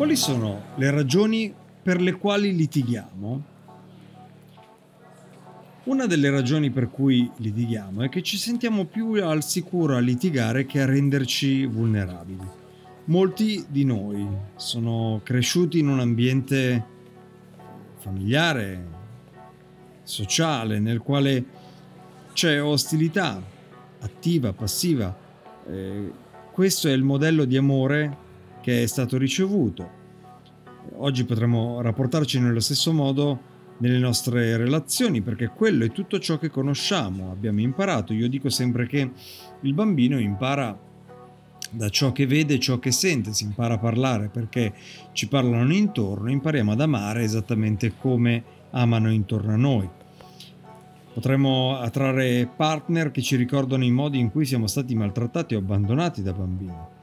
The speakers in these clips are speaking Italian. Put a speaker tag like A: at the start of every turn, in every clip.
A: Quali sono le ragioni per le quali litighiamo? Una delle ragioni per cui litighiamo è che ci sentiamo più al sicuro a litigare che a renderci vulnerabili. Molti di noi sono cresciuti in un ambiente familiare, sociale, nel quale c'è ostilità attiva, passiva. Eh, questo è il modello di amore che è stato ricevuto. Oggi potremmo rapportarci nello stesso modo nelle nostre relazioni perché quello è tutto ciò che conosciamo, abbiamo imparato. Io dico sempre che il bambino impara da ciò che vede, ciò che sente, si impara a parlare perché ci parlano intorno, impariamo ad amare esattamente come amano intorno a noi. Potremmo attrarre partner che ci ricordano i modi in cui siamo stati maltrattati o abbandonati da bambini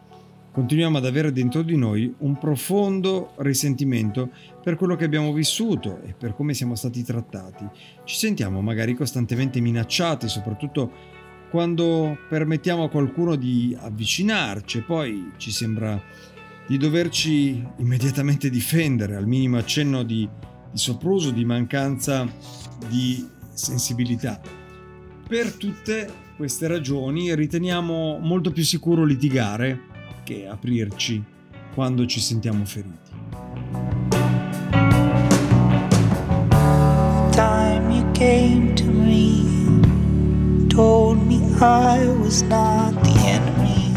A: continuiamo ad avere dentro di noi un profondo risentimento per quello che abbiamo vissuto e per come siamo stati trattati. Ci sentiamo magari costantemente minacciati, soprattutto quando permettiamo a qualcuno di avvicinarci e poi ci sembra di doverci immediatamente difendere al minimo accenno di, di sopruso, di mancanza di sensibilità. Per tutte queste ragioni riteniamo molto più sicuro litigare che aprirci quando ci sentiamo feriti. Time you came to me, told me I was not the enemy.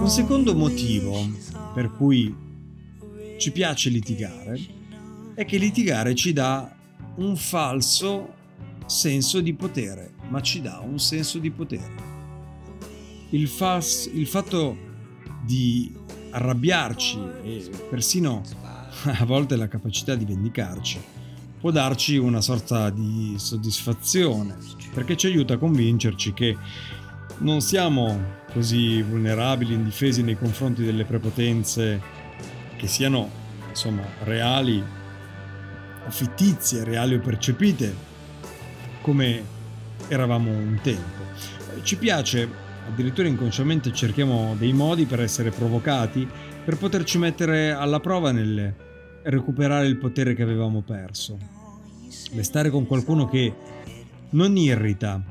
A: Un secondo motivo per cui ci piace litigare è che litigare ci dà un falso senso di potere, ma ci dà un senso di potere. Il, fas, il fatto di arrabbiarci e persino a volte la capacità di vendicarci può darci una sorta di soddisfazione perché ci aiuta a convincerci che non siamo così vulnerabili, indifesi nei confronti delle prepotenze che siano insomma reali o fittizie, reali o percepite come eravamo un tempo. Ci piace, addirittura inconsciamente cerchiamo dei modi per essere provocati, per poterci mettere alla prova nel recuperare il potere che avevamo perso. E stare con qualcuno che non irrita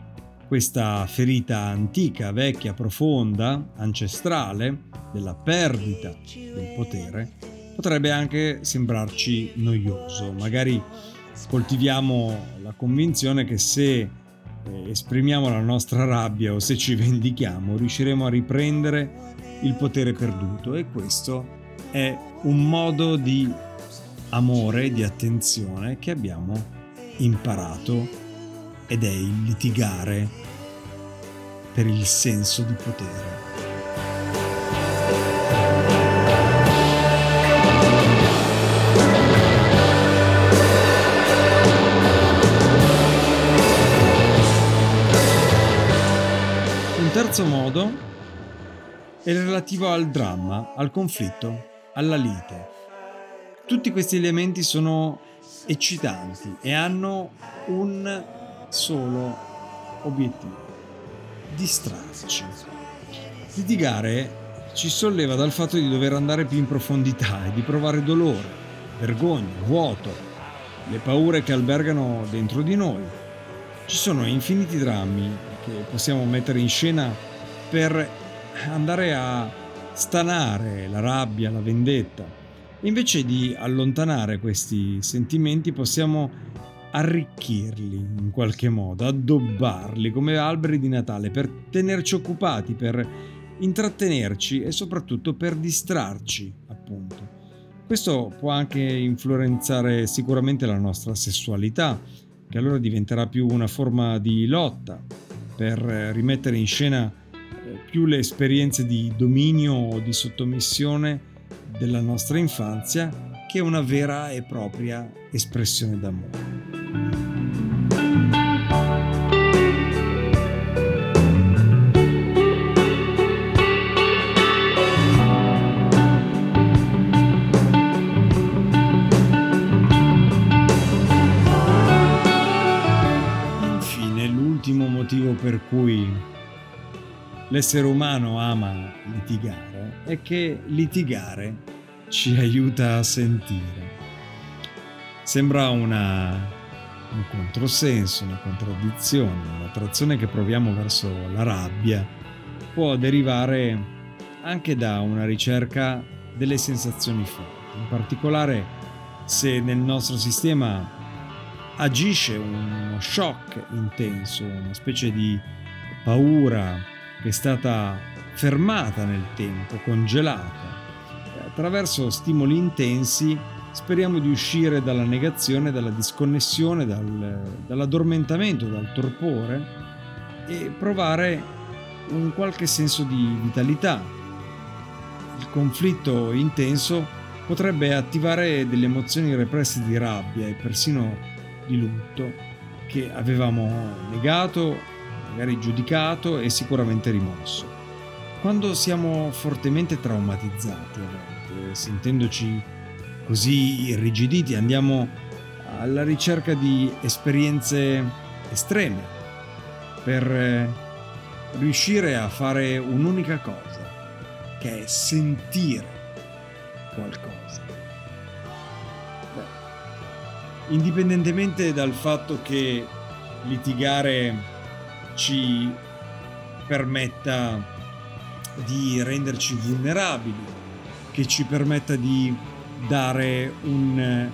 A: questa ferita antica, vecchia, profonda, ancestrale della perdita del potere, potrebbe anche sembrarci noioso, magari coltiviamo la convinzione che se eh, esprimiamo la nostra rabbia o se ci vendichiamo riusciremo a riprendere il potere perduto e questo è un modo di amore, di attenzione che abbiamo imparato ed è il litigare per il senso di potere. Terzo modo è relativo al dramma, al conflitto, alla lite. Tutti questi elementi sono eccitanti e hanno un solo obiettivo, distrarci. Litigare ci solleva dal fatto di dover andare più in profondità e di provare dolore, vergogna, vuoto, le paure che albergano dentro di noi. Ci sono infiniti drammi che possiamo mettere in scena per andare a stanare la rabbia, la vendetta. Invece di allontanare questi sentimenti possiamo arricchirli in qualche modo, addobbarli come alberi di Natale per tenerci occupati, per intrattenerci e soprattutto per distrarci, appunto. Questo può anche influenzare sicuramente la nostra sessualità, che allora diventerà più una forma di lotta per rimettere in scena più le esperienze di dominio o di sottomissione della nostra infanzia che una vera e propria espressione d'amore. L'essere umano ama litigare è che litigare ci aiuta a sentire. Sembra una, un controsenso, una contraddizione, l'attrazione che proviamo verso la rabbia può derivare anche da una ricerca delle sensazioni forti, in particolare se nel nostro sistema agisce uno shock intenso, una specie di paura che è stata fermata nel tempo, congelata. Attraverso stimoli intensi speriamo di uscire dalla negazione, dalla disconnessione, dal, dall'addormentamento, dal torpore e provare un qualche senso di vitalità. Il conflitto intenso potrebbe attivare delle emozioni represse di rabbia e persino di lutto che avevamo negato, magari giudicato e sicuramente rimosso. Quando siamo fortemente traumatizzati, sentendoci così irrigiditi, andiamo alla ricerca di esperienze estreme per eh, riuscire a fare un'unica cosa, che è sentire qualcosa indipendentemente dal fatto che litigare ci permetta di renderci vulnerabili, che ci permetta di dare un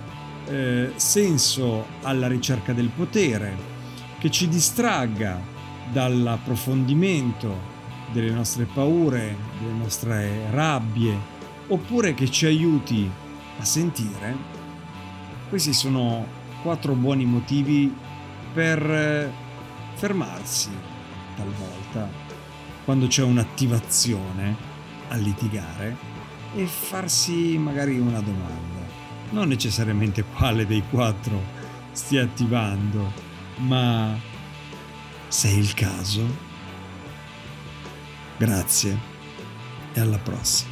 A: eh, senso alla ricerca del potere, che ci distragga dall'approfondimento delle nostre paure, delle nostre rabbie, oppure che ci aiuti a sentire. Questi sono quattro buoni motivi per fermarsi talvolta quando c'è un'attivazione a litigare e farsi magari una domanda. Non necessariamente quale dei quattro stia attivando, ma se è il caso. Grazie e alla prossima.